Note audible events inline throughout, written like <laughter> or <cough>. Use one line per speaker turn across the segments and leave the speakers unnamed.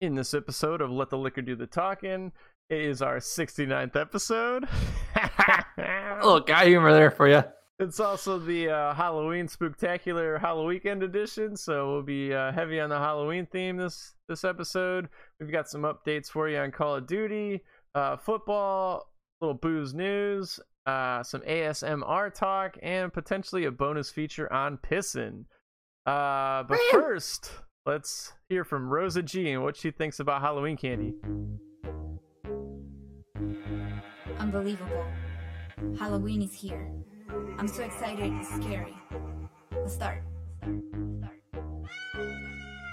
in this episode of Let the Liquor Do the Talking. It is our 69th episode. <laughs>
A little guy humor there for you.
It's also the uh, Halloween Spooktacular Halloween Weekend edition, so we'll be uh, heavy on the Halloween theme this this episode. We've got some updates for you on Call of Duty, uh, football, little booze news, uh, some ASMR talk, and potentially a bonus feature on pissing. Uh, but first, let's hear from Rosa G and what she thinks about Halloween candy.
Unbelievable. Halloween is here. I'm so excited, it's scary. Let's start.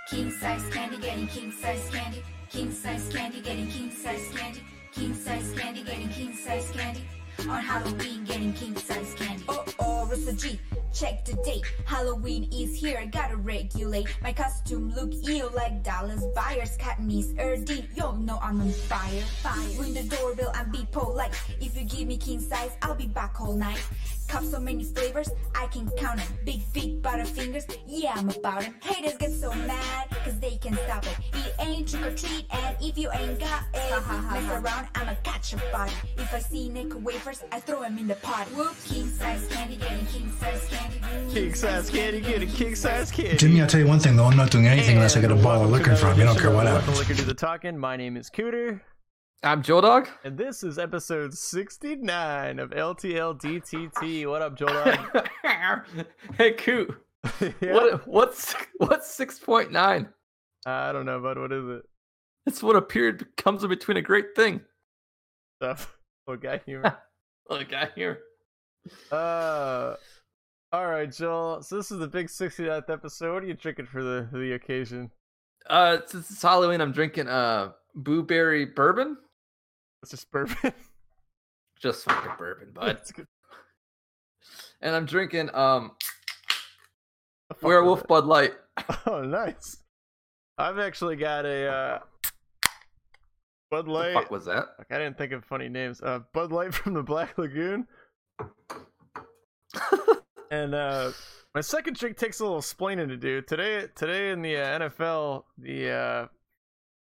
King size candy getting king size candy. King size candy getting king size candy. King size candy getting king size candy. On Halloween getting king size candy. Oh oh, Rosa G. Check the date. Halloween is here. I gotta regulate. My costume look ill like Dallas Buyers. Katniss Everdeen. Yo, know I'm on fire. Fire. Ring the doorbell and be polite. If you give me king size, I'll be back all night. Cup so many flavors, I can count them. Big feet, butterfingers, yeah, I'm about them. Haters get so mad, cause they can stop it. It ain't trick or treat, and if you ain't got it, mess around, I'ma catch a body. If I see Nick wafers, I throw him in the pot. Whoop, king size candy, getting king size candy.
King size candy, get a king size candy.
Jimmy, I'll tell you one thing though, I'm not doing anything unless I get a
And
bottle of liquor from you. I don't care what
Let the
happens.
liquor do the talking. My name is Cooter.
I'm Joe Dog.
And this is episode 69 of LTL DTT. What up, Joel? Dog? <laughs>
hey, Coot. <laughs>
Yeah?
What what's what's six point nine?
I don't know, bud. What is it?
It's what a period comes in between a great thing.
Stuff. Oh, guy humor.
Look, guy <laughs> here.
uh, all right, Joel. So this is the big 69th episode. What are you drinking for the the occasion?
Uh, since it's Halloween, I'm drinking uh blueberry bourbon.
It's just bourbon. <laughs>
Just fucking bourbon, bud.
Good.
And I'm drinking um Werewolf? Bud Light. <laughs>
Oh, nice. I've actually got a uh, Bud
The
Light.
fuck was that?
Fuck, I didn't think of funny names. Uh, Bud Light <laughs> from the Black Lagoon. And uh, my second drink takes a little explaining to do. Today, today in the uh, NFL, the uh,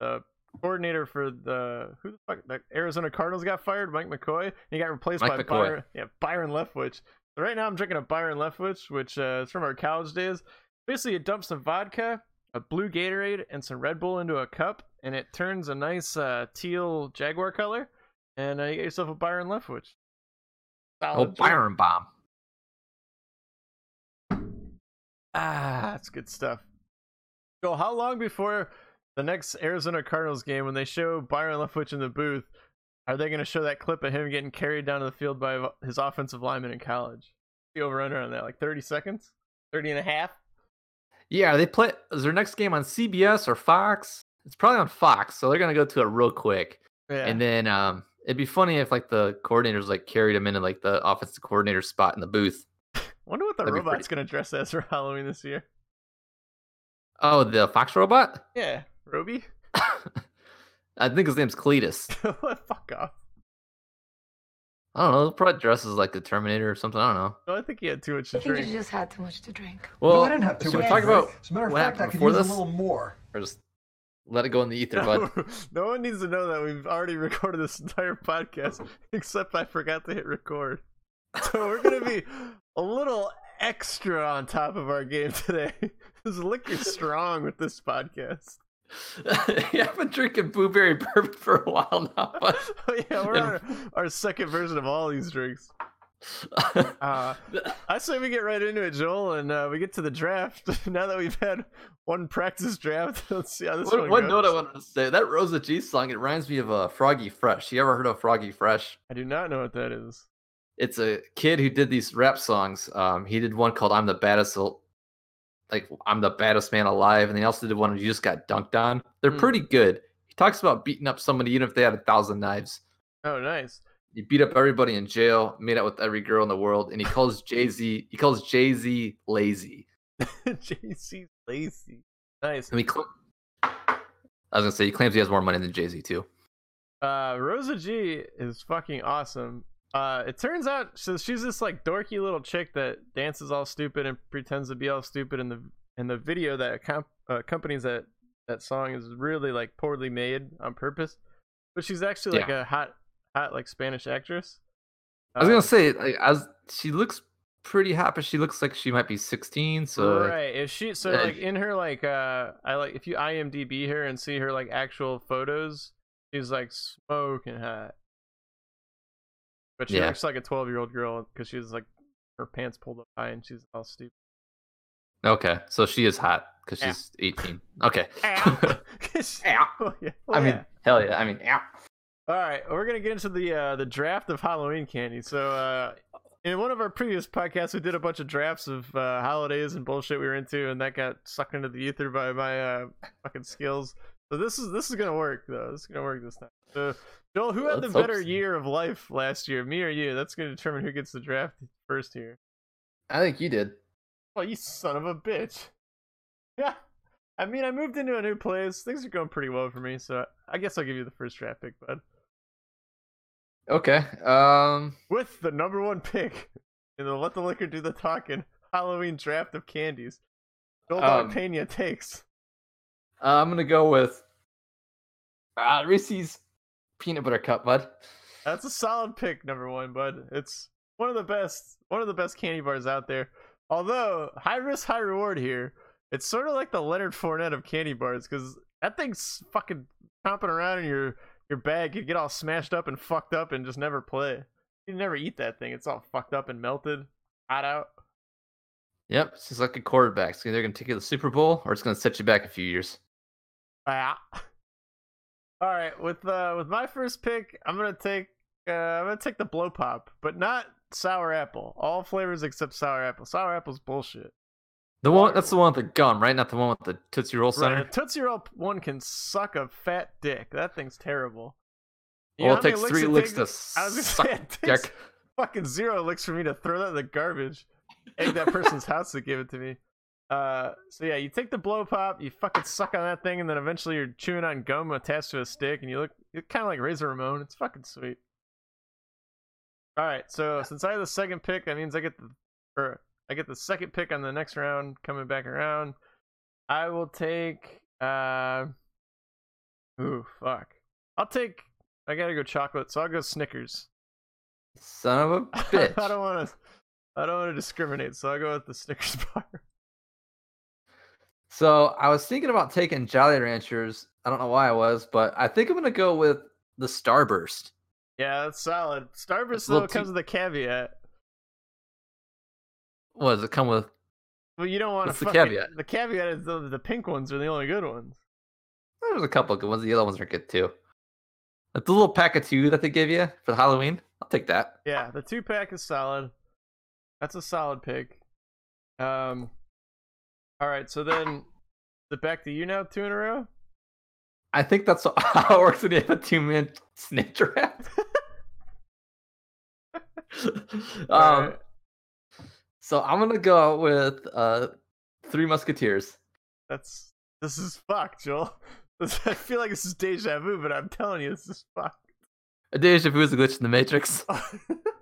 the coordinator for the who the fuck the Arizona Cardinals got fired, Mike McCoy. And he got replaced
Mike
by
McCoy.
Byron, yeah, Byron Leftwich. So right now, I'm drinking a Byron Leftwich, which uh, is from our college days. Basically, you dump some vodka, a blue Gatorade, and some Red Bull into a cup, and it turns a nice uh, teal Jaguar color. And uh, you get yourself a Byron Leftwich.
Oh,
drink.
Byron Bomb.
Ah, that's good stuff. So, how long before the next Arizona Cardinals game, when they show Byron Leftwich in the booth, are they going to show that clip of him getting carried down to the field by his offensive lineman in college? The over under on that, like 30 seconds? 30 and a half?
Yeah, they play. Is their next game on CBS or Fox? It's probably on Fox, so they're gonna go to it real quick.
Yeah.
And then um, it'd be funny if like the coordinators like carried him into like the offensive coordinator spot in the booth.
Wonder what the
that'd
robot's
pretty-
going to dress as for <laughs> Halloween this year.
Oh, the Fox robot.
Yeah, Roby? <laughs>
I think his name's Cleatus. <laughs>
Fuck off.
I don't know. He'll probably dresses like the Terminator or something. I don't know.
No, I think he had too much
I
to
think you
drink.
just had too much to drink.
Well,
no, I didn't have too much.
talk
to drink.
about
As a matter of fact, I
happened
could use
this?
a little more.
or just let it go in the ether, bud?
No, no one needs to know that we've already recorded this entire podcast, except I forgot to hit record. <laughs> So we're gonna be a little extra on top of our game today. <laughs> This liquor strong with this podcast. <laughs>
yeah, I've been drinking blueberry bourbon for a while now, but
Oh yeah, we're on our, our second version of all these drinks. Uh, I say we get right into it, Joel, and uh, we get to the draft. now that we've had one practice draft, let's see how this
one,
one,
one note I wanted to say that Rosa G song. It reminds me of uh, Froggy Fresh. You ever heard of Froggy Fresh?
I do not know what that is.
It's a kid who did these rap songs. Um, he did one called "I'm the baddest," like "I'm the baddest man alive," and he also did one you just got dunked on. They're
Hmm.
pretty good. He talks about beating up somebody even if they had a thousand knives.
Oh, nice.
He beat up everybody in jail, made out with every girl in the world, and he calls <laughs> Jay Z. He calls Jay Z lazy. <laughs>
JC Lacey. Nice.
And he cl- I was gonna say he claims he has more money than Jay Z too.
Uh, Rosa G is fucking awesome. Uh, it turns out so she's this like dorky little chick that dances all stupid and pretends to be all stupid in the in the video that uh, companies that that song is really like poorly made on purpose. But she's actually like a hot, hot like Spanish actress.
I was
Uh,
gonna say, like, as she looks pretty hot, but she looks like she might be 16. So like,
right if she so
Yeah.
like in her like uh i like if you imdb her and see her like actual photos she's like smoking hot but she
Yeah.
looks like a 12 year old girl because she's like her pants pulled up high and she's all stupid
okay, so she is hot because
Yeah.
she's 18. Okay. <laughs>
Ow. <laughs>
Ow. <laughs>
Oh, yeah.
I
Oh,
mean,
yeah.
hell yeah. I mean, ow.
all right we're gonna get into the uh the draft of halloween candy so uh in one of our previous podcasts we did a bunch of drafts of uh holidays and bullshit we were into and that got sucked into the ether by my uh fucking skills so this is this is gonna work though this is gonna work this time so joel who had the
Let's hope
better
so.
year of life last year me or you that's gonna determine who gets the draft first here
I think you did.
oh you son of a bitch <laughs> yeah i mean i moved into a new place things are going pretty well for me so i guess i'll give you the first draft pick bud
Okay. Um.
with the number one pick <laughs> in the Let the Liquor Do the Talking Halloween draft of candies. Joel
Um,
Pena takes.
I'm gonna go with uh, Reese's peanut butter cup, bud.
That's a solid pick, number one, bud. It's one of the best, one of the best candy bars out there. Although high risk, high reward here. It's sort of like the Leonard Fournette of candy bars because that thing's fucking chomping around in your your bag. You get all smashed up and fucked up and just never play. You never eat that thing. It's all fucked up and melted, hot out.
Yep, it's just like a quarterback. It's either gonna take you to the Super Bowl or it's gonna set you back a few years.
Ah. All right, with uh with my first pick, I'm gonna take uh I'm gonna take the blow pop, but not sour apple. All flavors except sour apple. Sour apple's bullshit.
The one that's the one with the gum, right? Not the one with the Tootsie Roll
Right,
center.
the Tootsie Roll one can suck a fat dick. That thing's terrible. You
well, it takes three licks to
I was gonna
suck
say, it takes
dick.
fucking zero licks for me to throw that in the garbage. Egg that person's house to give it to me. Uh, so yeah, you take the blow pop, you fucking suck on that thing, and then eventually you're chewing on gum attached to a stick, and you look, kind of like Razor Ramon. It's fucking sweet. All right, so since I have the second pick, that means I get the, or I get the second pick on the next round coming back around. I will take, uh, ooh, fuck. I'll take. I gotta go chocolate, so I'll go Snickers.
Son of a <laughs> bitch.
I don't want to. I don't want to discriminate, so I'll go with the Snickers <laughs> bar.
So I was thinking about taking Jolly Ranchers. I don't know why I was, but I think I'm gonna go with the Starburst.
Yeah, that's solid. Starburst
It's a
though comes
too-
with a caveat.
What does it come with?
Well, you don't want
What's
to.
the caveat?
The caveat is the, the pink ones are the only good ones.
There's a couple good ones. The other ones are good too. Like the little pack of two that they give you for Halloween. I'll take that.
Yeah, the two pack is solid. That's a solid pick. Um. All right, so then, is it back to you now, two in a row.
I think that's how it works when you have a two man snake draft. <laughs> um,
Alright.
so I'm gonna go with uh, Three Musketeers.
That's this is fucked, Joel. <laughs> This, I feel like this is deja vu, but I'm telling you, this is fucked.
A deja vu is a glitch in the Matrix. <laughs>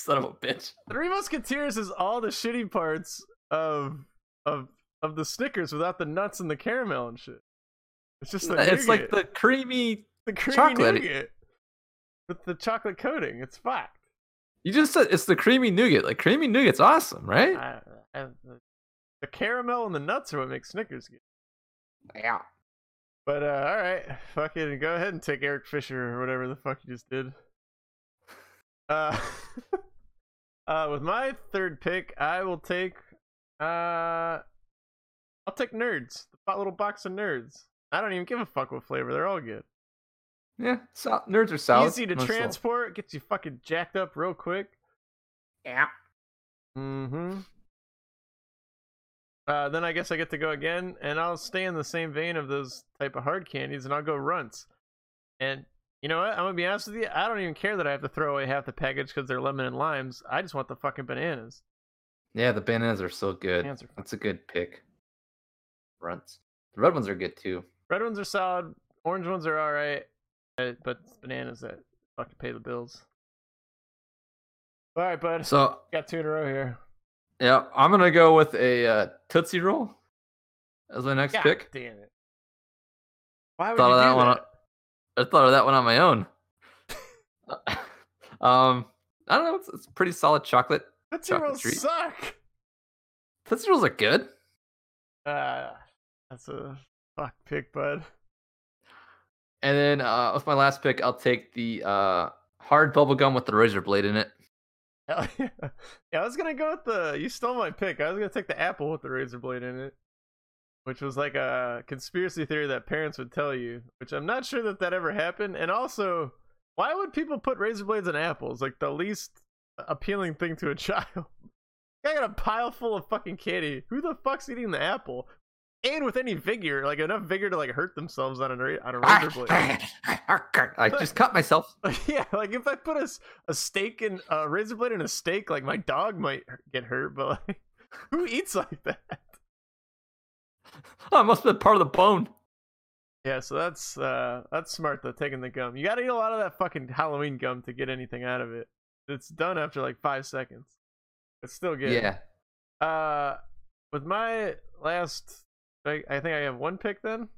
Son of a bitch.
Three Musketeers is all the shitty parts of of of the Snickers without the nuts and the caramel and shit. It's just the
It's like the creamy.
the creamy
chocolate.
nougat with the chocolate coating. It's fucked.
You just said it's the creamy nougat. Like creamy nougat's awesome, right?
I, I, the, caramel and the nuts are what make Snickers good.
Yeah.
But uh, all right, fucking go ahead and take Eric Fisher or whatever the fuck you just did. Uh, <laughs> uh, with my third pick, I will take uh, I'll take Nerds, the fat little box of Nerds. I don't even give a fuck what flavor; they're all good.
Yeah. So, nerds are solid.
Easy to
Most solid.
transport, gets you fucking jacked up real quick.
Yeah.
Mm-hmm. Uh, then I guess I get to go again, and I'll stay in the same vein of those type of hard candies, and I'll go runts. And you know what? I'm gonna be honest with you. I don't even care that I have to throw away half the package because they're lemon and limes. I just want the fucking bananas.
Yeah, the bananas are so good.
Are.
That's a good pick. Runts. The red ones are good too.
Red ones are solid. Orange ones are all right, but bananas that fucking pay the bills. All right, bud.
So
Got two in a row here.
yeah, I'm gonna go with a uh, Tootsie Roll. As my next
God
pick.
damn it. Why would
Thought
you do
that one.
that?
on- I thought of that one on my own. <laughs> um, I don't know. It's, it's pretty solid chocolate.
Tootsie
chocolate
Rolls
treat.
suck.
Tootsie Rolls are good.
Uh, that's a fuck pick, bud.
And then uh, with my last pick, I'll take the uh, hard bubble gum with the razor blade in it.
Hell <laughs> yeah. Yeah, I was gonna go with the. You stole my pick. I was gonna take the apple with the razor blade in it, which was like a conspiracy theory that parents would tell you. Which I'm not sure that that ever happened. And also, why would people put razor blades in apples? Like the least appealing thing to a <laughs> child. I got a pile full of fucking candy. Who the fuck's eating the apple? And with any vigor, like enough vigor to like hurt themselves on a on a razor ah, blade. <laughs>
I just cut myself. <laughs>
yeah, like if I put a, a steak in a razor blade in a steak, like my dog might get hurt, but like who eats like that? <laughs>
Oh, it must have been part of the bone.
Yeah, so that's uh that's smart though, taking the gum. You gotta eat a lot of that fucking Halloween gum to get anything out of it. It's done after like five seconds. It's still good.
Yeah.
Uh with my last I, I think I have one pick then.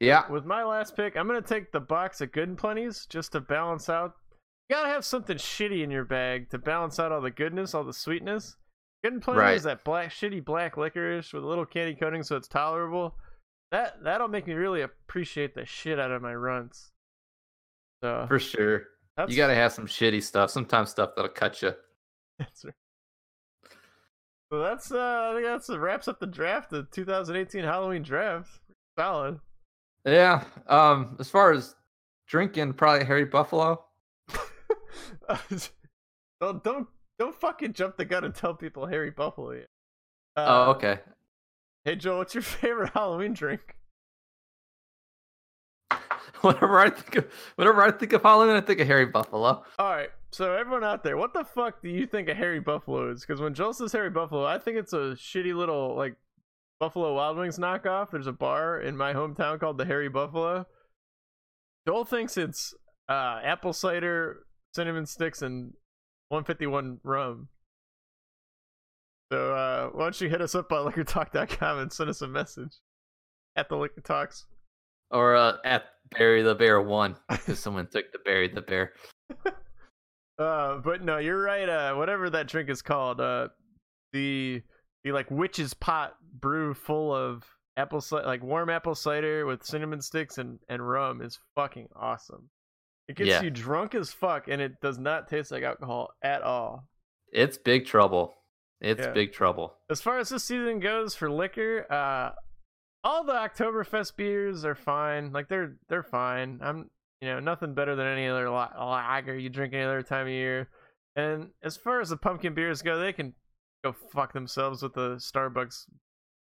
Yeah.
With my last pick, I'm gonna take the box of Good and Plenty's just to balance out. You gotta have something shitty in your bag to balance out all the goodness, all the sweetness. Good and Plenty
Right.
is that black, shitty black licorice with a little candy coating, so it's tolerable. That that'll make me really appreciate the shit out of my runs. So
For sure. You got to have some shitty stuff. Sometimes stuff that'll cut you. <laughs>
That's right. So that's uh, I think that's uh, wraps up the draft, the 2018 Halloween draft. Solid.
Yeah. Um. As far as drinking, probably Harry Buffalo. <laughs>
don't don't don't fucking jump the gun and tell people Harry Buffalo yet. Uh,
oh, okay.
Hey Joe, what's your <laughs> favorite Halloween drink? <laughs>
whenever I think of whenever I think of Halloween, I think of Harry Buffalo.
All right, so everyone out there, what the fuck do you think a Harry Buffalo is? Because when Joel says Harry Buffalo, I think it's a shitty little like Buffalo Wild Wings knockoff. There's a bar in my hometown called the Harry Buffalo. Joel thinks it's uh, apple cider, cinnamon sticks, and 151 rum. So uh, why don't you hit us up on liquortalk.com and send us a message at the Liquor Talks.
Or uh, at Barry the Bear one, because someone took the Barry the Bear. <laughs>
Uh, but no, you're right. Uh, whatever that drink is called, uh, the the like witch's pot brew full of apple cider, like warm apple cider with cinnamon sticks and and rum is fucking awesome. It gets
Yeah.
you drunk as fuck, and it does not taste like alcohol at all.
It's big trouble. It's
Yeah.
big trouble.
As far as this season goes for liquor, uh, all the Oktoberfest beers are fine. Like they're they're fine. I'm you know nothing better than any other la- lager you drink any other time of year. And as far as the pumpkin beers go, they can go fuck themselves with the Starbucks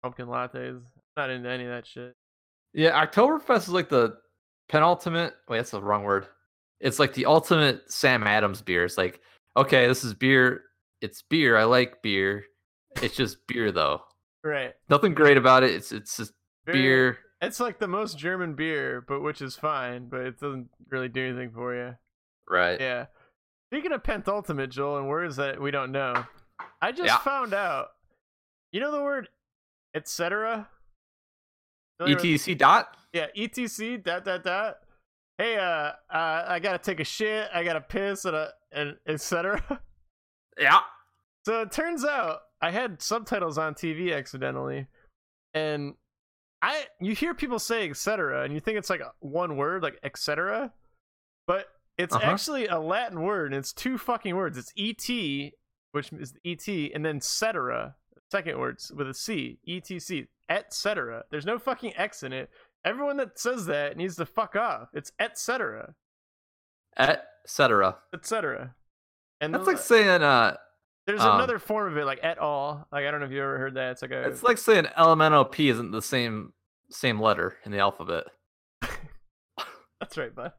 pumpkin lattes. Not into any of that shit.
Yeah, Oktoberfest is like the penultimate. Wait, that's the wrong word. It's like the ultimate Sam Adams beer. It's like, okay, this is beer. It's beer. I like beer. It's just beer though.
Right.
Nothing great about it. It's it's just
Very-
beer.
It's like the most German beer, but which is fine, but it doesn't really do anything for you.
Right.
Yeah. Speaking of pentultimate, Joel, and words that we don't know, I just
Yeah.
found out. You know the word etc. With-
ETC dot.
Yeah, etc. Dot dot dot. Hey, uh, uh, I gotta take a shit. I gotta piss, and uh, and etc. <laughs>
Yeah.
So it turns out I had subtitles on TV accidentally, and I you hear people say etc. and you think it's like one word, like etc. But it's
Uh-huh.
actually a Latin word, and it's two fucking words. It's et, which is et, and then cetera, second words with a c, etc, etc. There's no fucking x in it. Everyone that says that needs to fuck off. It's etc.
Etc.
etc. And
That's
the-
like saying uh,
there's
um,
another form of it, like et al. Like I don't know if you ever heard that. It's like a
it's like saying LMNOP isn't the same same letter in the alphabet.
That's right, bud.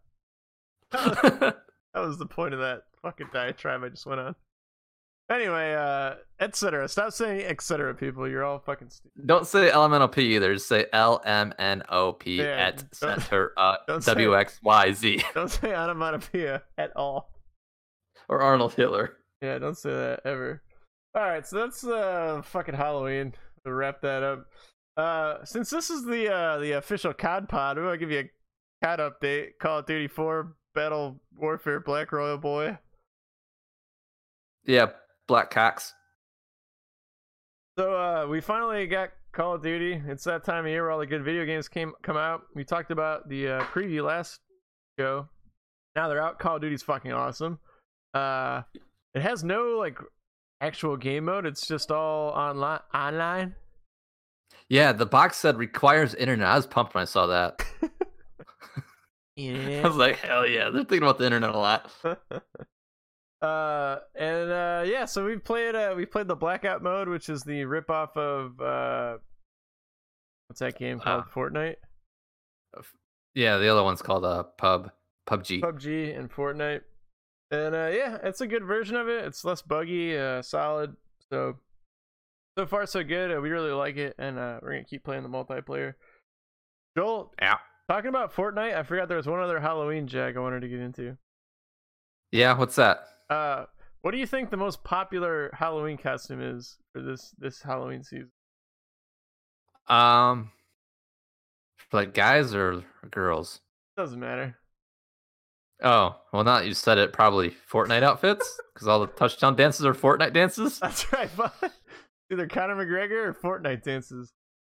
That was, <laughs> <laughs> that was the point of that fucking diatribe I just went on. Anyway, uh, etc. Stop saying etc. People, you're all fucking stupid.
Don't say elemental p either. Just say LMNOP
Yeah,
at
don't-
center uh, <laughs>
don't say-
WXYZ <laughs>
Don't say onomatopoeia at all.
or Arnold Hitler.
Yeah, don't say that ever. All right, so that's uh fucking Halloween. To wrap that up, Uh, since this is the uh the official COD pod, we want to give you a COD update. Call of Duty 4 Battle Warfare Black Royal Boy.
Yeah, Black Cox.
So uh, we finally got Call of Duty. It's that time of year where all the good video games came come out. We talked about the uh, preview last show. Now they're out. Call of Duty's fucking awesome. Uh, it has no like actual game mode. It's just all online. Online.
Yeah, the box said requires internet. I was pumped when I saw that. <laughs> <laughs> I was like, hell yeah, they're thinking about the internet a lot. <laughs>
uh, and uh, yeah, so we played. Uh, we played the blackout mode, which is the ripoff of uh, what's that game called?
Uh,
Fortnite.
Yeah, the other one's called uh, Pub PUBG.
PUBG and Fortnite. And uh, yeah, it's a good version of it. It's less buggy, uh, solid. So so far so good. Uh, we really like it, and uh, we're gonna keep playing the multiplayer. Joel,
Yeah.
talking about Fortnite, I forgot there was one other Halloween jag I wanted to get into.
Yeah, what's that?
Uh, what do you think the most popular Halloween costume is for this this Halloween season?
Um, like guys or girls?
Doesn't matter.
Oh, well, now that you said it, probably Fortnite outfits because all the touchdown dances are Fortnite dances. <laughs>
That's right. but <laughs> Either Conor McGregor or Fortnite dances.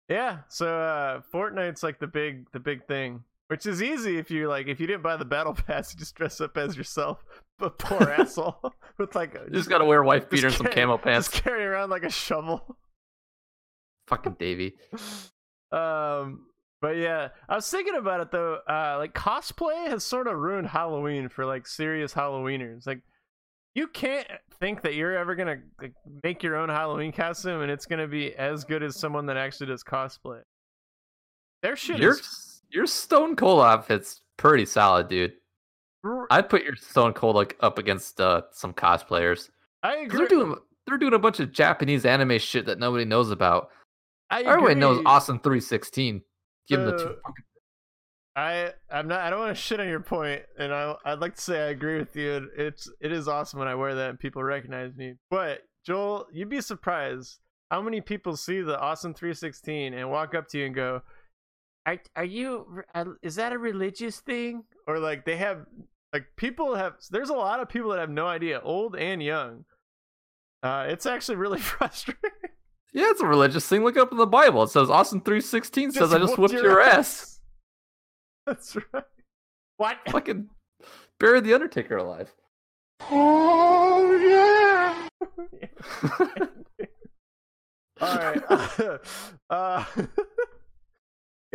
Yeah. So uh Fortnite's like the big the big thing. Which is easy if you like if you didn't buy the battle pass, <laughs> you just dress up as yourself. <laughs> But poor <laughs> asshole with like a,
You just gotta wear wife
just
beater and some
carry-
camo pants.
Just carry around like a shovel.
Fucking Davey.
Um but yeah, I was thinking about it though. Uh, like cosplay has sort of ruined Halloween for like serious Halloweeners. Like, you can't think that you're ever gonna like, make your own Halloween costume and it's gonna be as good as someone that actually does cosplay. Their shit
Your
is.
Your Stone Cold outfit's pretty solid, dude. I'd put your Stone Cold like up against uh, some cosplayers.
I agree.
They're doing they're doing a bunch of Japanese anime shit that nobody knows about.
I
Everyone knows. Austin three sixteen. Give him the two.
Uh, I I'm not I don't want to shit on your point, and I I'd like to say I agree with you. It's it is awesome when I wear that and people recognize me. But Joel, you'd be surprised how many people see the Austin 316 and walk up to you and go, "Are are you? uh, Is that a religious thing?" Or like they have like people have. There's a lot of people that have no idea, old and young. Uh, it's actually really <laughs> frustrating.
Yeah, it's a religious thing. Look up in the Bible. It says Austin three sixteen says I just whooped your ass. <laughs>
That's right. What? <laughs>
Fucking buried the Undertaker alive. Oh yeah.
All right. uh,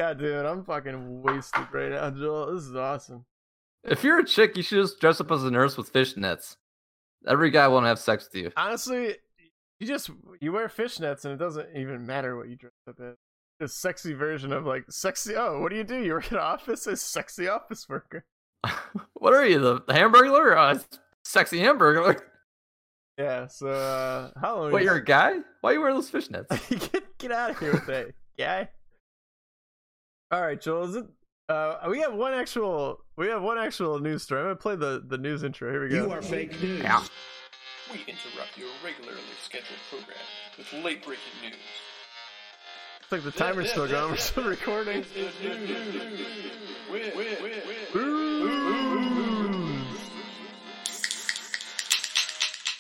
God, dude, I'm fucking wasted right now, Joel. This is awesome.
If you're a chick, you should just dress up as a nurse with fishnets. Every guy won't have sex with you.
Honestly, you just you wear fishnets and it doesn't even matter what you dress up as. A sexy version of like sexy. Oh, what do you do? You work in an office as sexy office worker. <laughs> <laughs>
what are you, the, the hamburger? Uh, sexy hamburger. <laughs>
Yeah. So uh, Halloween.
What, you're a guy? Why are you wearing those fishnets?
get get out of here with that, guy. All right, Joel. Is it? Uh, we have one actual. We have one actual news story. I'm gonna play the the news intro. Here we go.
You are fake news.
Yeah.
We interrupt your regularly scheduled program with late breaking news.
It's like the timer's still going. We're still recording.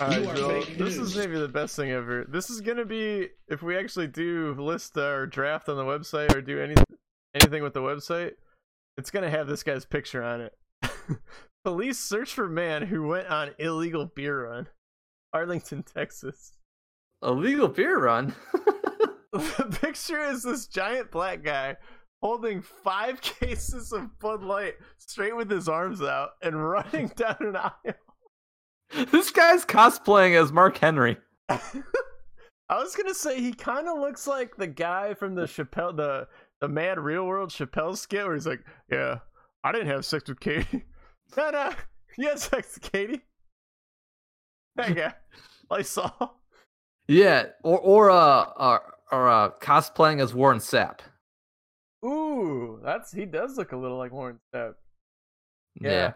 All right, Joel, this is maybe the best thing ever. This is gonna be if we actually do list our draft on the website or do any anything with the website. It's gonna have this guy's picture on it. <laughs> Police search for man who went on illegal beer run, Arlington, Texas.
Illegal beer run. <laughs> <laughs>
The picture is this giant black guy holding five cases of Bud Light straight with his arms out and running down an aisle.
this guy's cosplaying as Mark Henry.
I was gonna say he kind of looks like the guy from the Chappelle, the the Mad Real World Chappelle skit, where he's like, "Yeah, I didn't have sex with Katie. <laughs> no, no, you had sex with Katie. <laughs> That guy, I saw.
Yeah, or or uh, or, or uh, cosplaying as Warren Sapp.
Ooh, that's he does look a little like Warren Sapp. Yeah.
Yeah.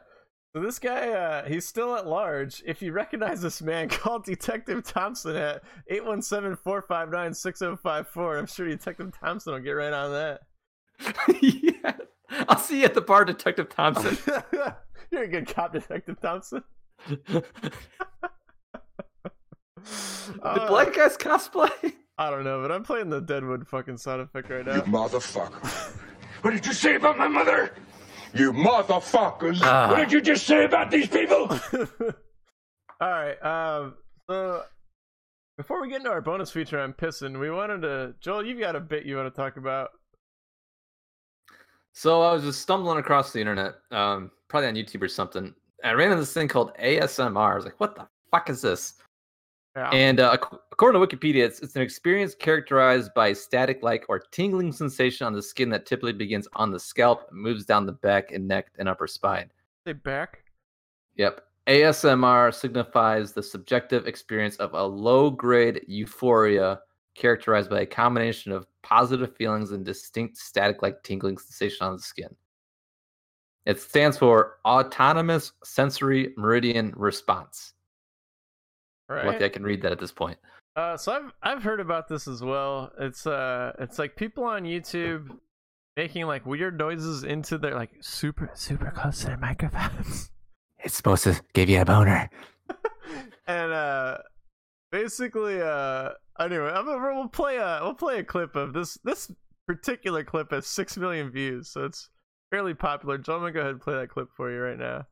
So this guy, uh, he's still at large. If you recognize this man, <laughs> call Detective Thompson at 817-459-6054. I'm sure Detective Thompson will get right on that. <laughs>
yeah. I'll see you at the bar, Detective Thompson. <laughs>
You're a good cop, Detective Thompson.
the
Uh,
black guy's cosplay.
I don't know, but I'm playing the Deadwood fucking sound effect right now.
You
now.
motherfucker. What did you say about my mother? You motherfuckers.
Ah.
What did you just say about these people? <laughs>
All right. Um. So before we get into our bonus feature I'm pissing, we wanted to Joel. You've got a bit you want to talk about.
So I was just stumbling across the internet, um, probably on YouTube or something. And I ran into this thing called ASMR. I was like, "What the fuck is this?"
Yeah.
And uh, according to Wikipedia, it's, it's an experience characterized by static-like or tingling sensation on the skin that typically begins on the scalp, moves down the back and neck and upper spine.
Say back.
Yep. ASMR signifies the subjective experience of a low-grade euphoria characterized by a combination of positive feelings and distinct static-like tingling sensation on the skin. It stands for Autonomous Sensory Meridian Response.
Right.
Lucky I can read that at this point.
Uh, so I've I've heard about this as well. It's uh, it's like people on YouTube making like weird noises into their like super super close to their microphones, <laughs>
It's supposed to give you a boner. <laughs>
and uh, basically uh, anyway, I'm gonna, we'll play a we'll play a clip of this. This particular clip has six million views, so it's fairly popular. Joe, I'm gonna go ahead and play that clip for you right now.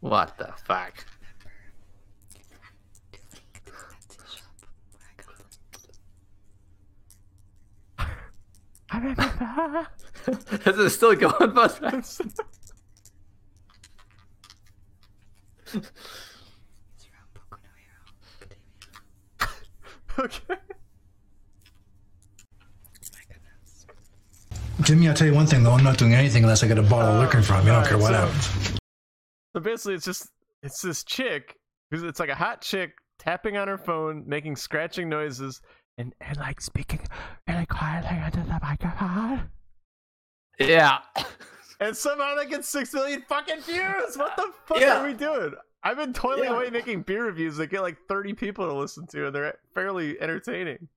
What the fuck?
I <laughs> remember.
Is it still going, Buzz?
okay.
Jimmy, I'll tell you one thing though, I'm not doing anything unless I get a bottle of liquor from you. I don't care what happens.
So basically, it's just it's this chick who's it's like a hot chick tapping on her phone, making scratching noises, and and like speaking really quietly into the microphone.
Yeah.
And somehow that gets six million fucking views. What the fuck
Yeah.
are we doing? I've been toiling
Yeah.
away making beer reviews that get like thirty people to listen to, and they're fairly entertaining.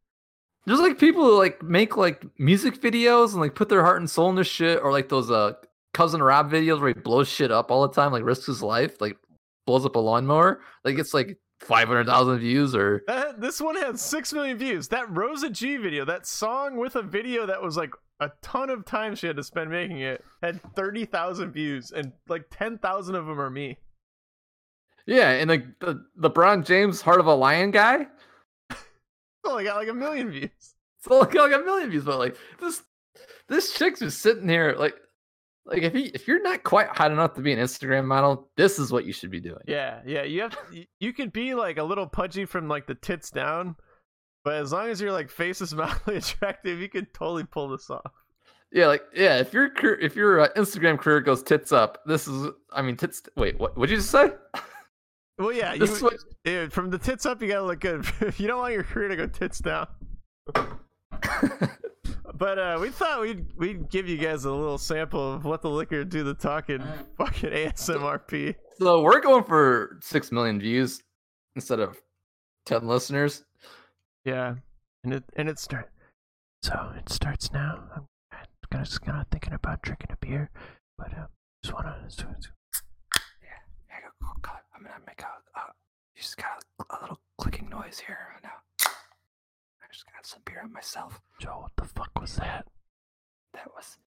There's like people who like make like music videos and like put their heart and soul in this shit, or like those uh cousin Rob videos where he blows shit up all the time, like risks his life, like blows up a lawnmower. Like it's like five hundred thousand views or <laughs>
this one had six million views. That Rosa G video, that song with a video that was like a ton of time she had to spend making it, had thirty thousand views, and like ten thousand of them are me.
yeah, and like the LeBron James Heart of a Lion guy.
It's <laughs> only got like a million views.
So like, like a million views, but like this this chick's just sitting here like like if you if you're not quite hot enough to be an Instagram model, this is what you should be doing.
Yeah, yeah. You have y- you could be like a little pudgy from like the tits down, but as long as your like face is <laughs> mildly attractive, you can totally pull this off.
Yeah, like yeah, if your if your uh, Instagram career goes tits up, this is I mean tits. Wait, what? What'd you just say?
Well, yeah. <laughs>
This
You,
is what.
from the tits up, you gotta look good. If <laughs> you don't want your career to go tits down. But uh, we thought we'd we'd give you guys a little sample of what the liquor do the talking fucking ASMRP.
so we're going for six million views instead of ten listeners.
Yeah, and it and it start. So it starts now. I'm kind of just kind of thinking about drinking a beer, but um, just wanna. So, so-
I'm gonna make a. Uh, you just got a, a little clicking noise here now. I just got some beer on myself.
Joe, what the fuck was that?
That was.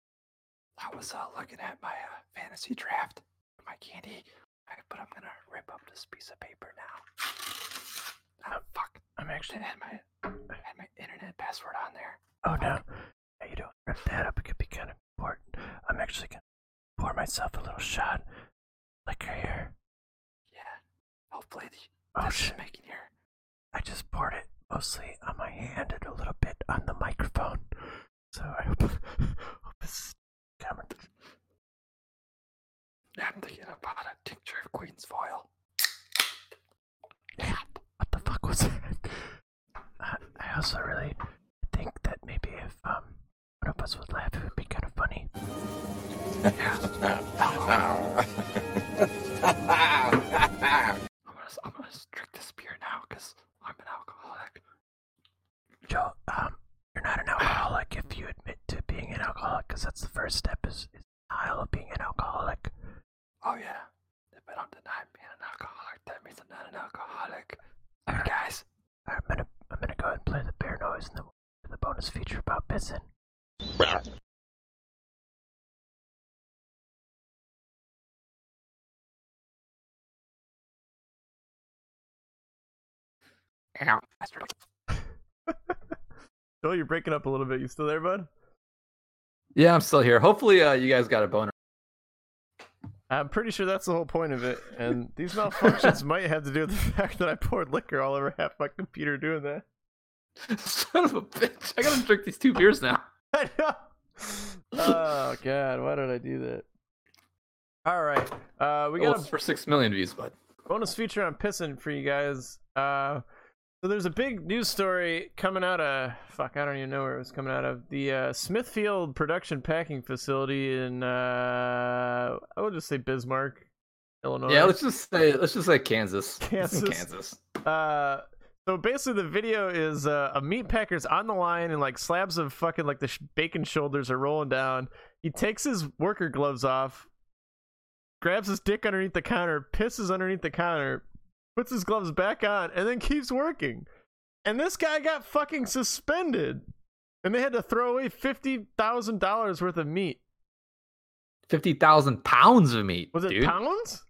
I was uh, looking at my uh, fantasy draft, my candy, I, but I'm gonna rip up this piece of paper now. Oh fuck!
I'm actually.
I had my I had my internet password on there.
Oh no. Yeah, you don't rip that up. It could be kind of important. I'm actually gonna pour myself a little shot liquor here.
Yeah. Hopefully the,
Oh
this
shit.
is making your
I just poured it mostly on my hand and a little bit on the microphone. So I hope, <laughs> hope this camera.
I'm thinking about a tincture of Queen's foil.
Yeah, what the fuck was that? Uh, I also really think that maybe if um one of us would laugh, it would be kind of funny. <laughs>
I'm gonna, I'm gonna drink this beer now because I'm an alcoholic.
Joe, um, you're not an alcoholic if you admit to being an alcoholic, because that's the first step is, is denial of being an alcoholic.
Oh yeah. If I don't deny being an alcoholic, that means I'm not an alcoholic. Hey guys.
I'm gonna I'm gonna go ahead and play the bear noise and then we'll the bonus feature about pissing.
Ow. <laughs>
Joel, you're breaking up a little bit. You still there, bud?
Yeah, I'm still here. Hopefully, uh, you guys got a boner.
I'm pretty sure that's the whole point of it. And these malfunctions <laughs> might have to do with the fact that I poured liquor all over half my computer doing that. <laughs>
Son of a bitch! I gotta drink these two beers now.
I know. Oh god, why did I do that? All right, uh, we
We
got
got
a
for six million views, bud.
bonus feature on pissing for you guys. Uh, so there's a big news story coming out of fuck, I don't even know where it was coming out of the uh, Smithfield production packing facility in uh, I would just say Bismarck, Illinois.
Yeah, let's just say let's just say Kansas. <laughs>
Kansas.
Kansas.
Uh, so basically, the video is uh, a meat packer's on the line and like slabs of fucking like the sh- bacon shoulders are rolling down. He takes his worker gloves off, grabs his dick underneath the counter, pisses underneath the counter, puts his gloves back on, and then keeps working. And this guy got fucking suspended, and they had to throw away fifty thousand dollars worth of meat.
Fifty thousand pounds of meat.
Was it
dude.
pounds?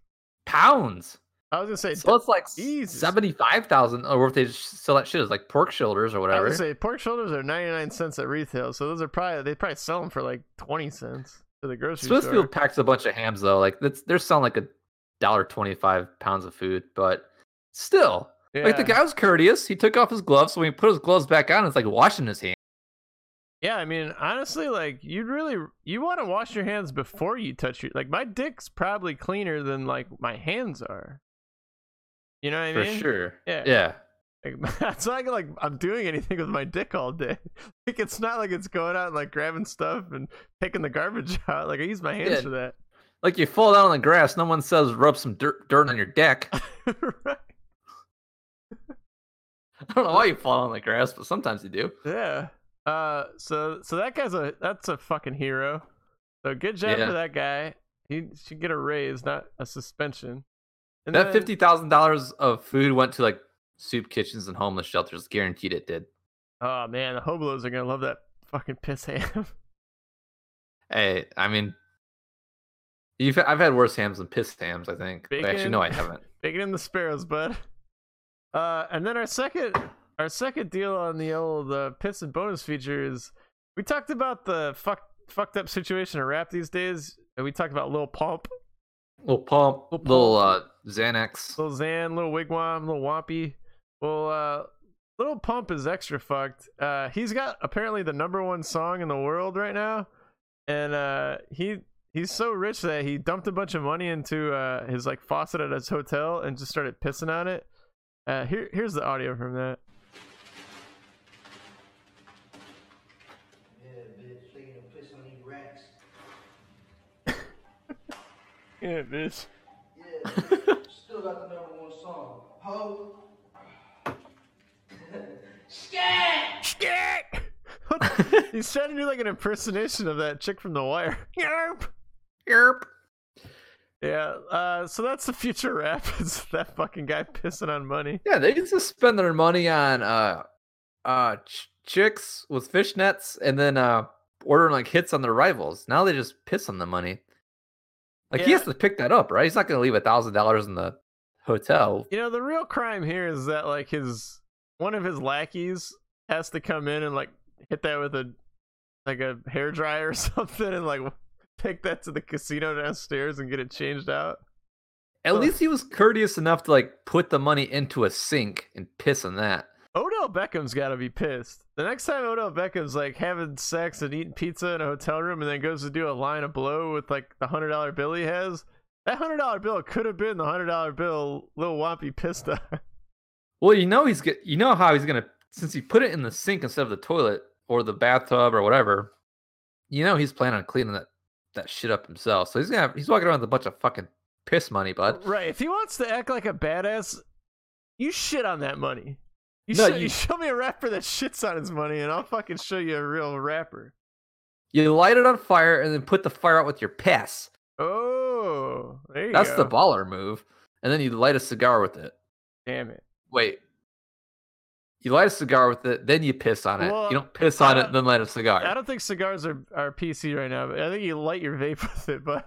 Pounds.
I was gonna say.
So it's like seventy-five thousand, or if they sell that shit as like pork shoulders or whatever.
I would say pork shoulders are 99 cents at retail, so those are probably they probably sell them for like 20 cents to the grocery
Smithfield
store.
packs a bunch of hams though. Like that's they're selling like a dollar twenty-five pounds of food, but still, like the guy was courteous. He took off his gloves, so when he put his gloves back on, it's like washing his hands.
Yeah, I mean, honestly, like you'd really you want to wash your hands before you touch your like my dick's probably cleaner than like my hands are. You know what I
for
mean?
For sure.
Yeah.
Yeah.
Like, <laughs> it's not like I'm doing anything with my dick all day. <laughs> Like it's not like it's going out and like grabbing stuff and taking the garbage <laughs> out. Like I use my hands
Yeah.
for that.
Like you fall down on the grass, no one says rub some dirt dirt on your deck.
right. <laughs>
I don't know why you fall on the grass, but sometimes you do.
Yeah. Uh. So so that guy's a that's a fucking hero. So good job
Yeah.
for that guy. He should get a raise, not a suspension. And
that
then-
fifty thousand dollars of food went to like soup kitchens and homeless shelters. Guaranteed it did.
Oh man, the hobos are gonna love that fucking piss ham. <laughs>
Hey, I mean, you've I've had worse hams than piss hams. I think. Wait, actually, no, I haven't. <laughs>
Bacon in the sparrows, bud. Uh, and then our second our second deal on the old uh, piss and bonus feature is we talked about the fuck fucked up situation of rap these days, and we talked about Lil Pump,
Little pump,
Little
little uh, Xanax.
Lil Xan, Lil Wigwam, Lil Wampy. Well, uh, Lil Pump is extra fucked. Uh, he's got apparently the number one song in the world right now, and uh, he he's so rich that he dumped a bunch of money into uh, his like faucet at his hotel and just started pissing on it. Uh, here here's the audio from that.
Yeah, bitch, they gonna piss on these rats.
Yeah,
still got the number one song. Ho.
What? <laughs> He's trying to do like an impersonation of that chick from The Wire. Yerp.
Yerp.
Yeah. Uh, so that's the future rap. It's <laughs> that fucking guy pissing on money.
Yeah, they used to spend their money on uh, uh, ch- chicks with fishnets, and then uh, ordering like hits on their rivals. Now they just piss on the money. Like he has to pick that up, right? He's not going to leave a thousand dollars in the hotel.
You know, the real crime here is that like his one of his lackeys has to come in and like hit that with a like a hair dryer or <laughs> something and like take that to the casino downstairs and get it changed out.
At least he was courteous enough to like put the money into a sink and piss on that.
Odell Beckham's got to be pissed. The next time Odell Beckham's like having sex and eating pizza in a hotel room and then goes to do a line of blow with like the hundred dollar bill he has, that hundred dollar bill could have been the hundred dollar bill Lil Wampy pissed on. <laughs>
Well, you know he's get. You know how he's gonna since he put it in the sink instead of the toilet or the bathtub or whatever. You know he's planning on cleaning that that shit up himself. So he's gonna have, he's walking around with a bunch of fucking piss money, bud.
Right. If he wants to act like a badass, you shit on that money. You,
No,
show, you...
you-
show me a rapper that shits on his money, and I'll fucking show you a real rapper.
You light it on fire and then put the fire out with your piss.
Oh, there you
That's
go.
the baller move. And then you light a cigar with it.
Damn it.
Wait. You light a cigar with it, then you piss on it.
Well,
you don't piss on it, then light a cigar.
I don't think cigars are, are PC right now, but I think you light your vape <laughs> with it, but.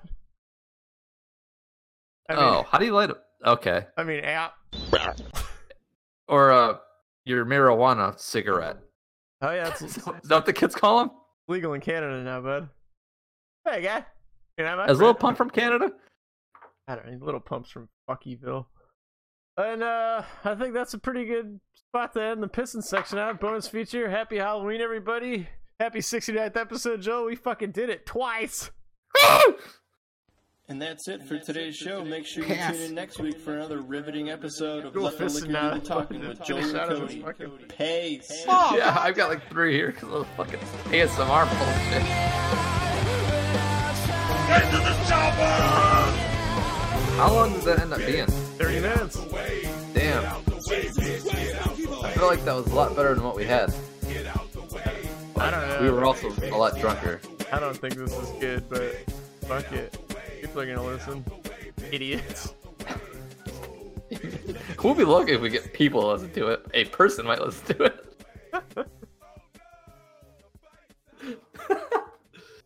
I mean,
oh, how do you light it? Okay.
I mean, ah, <laughs>
Or uh, your marijuana cigarette.
oh yeah, it's <laughs>
Is that what the kids call them?
legal in Canada now, bud. Hey, guy. You know,
As Little Pump from Canada?
I don't know, little pumps from Fuckyville. And uh I think that's a pretty good spot to end the Pistons section out. Bonus feature. Happy Halloween, everybody. Happy 69th episode, Joe. We fucking did it twice.
And that's it for today's show. Make sure you tune in next week for another riveting episode of
Go
Let the
fist
Liquor. Do the Talking with Joe and
Shout
Cody.
fucking-
Peace.
yeah, I've got like three here because of the fucking ASMR bullshit.
Get to the chopper!
How long does that end up being?
30 minutes.
Damn. I feel like that was a lot better than what we had.
I don't know.
We were also a lot drunker.
I don't think this is good, but fuck it. People are gonna listen. Idiots. <laughs>
We'll be lucky if we get people to listen to it. A person might listen to it. <laughs>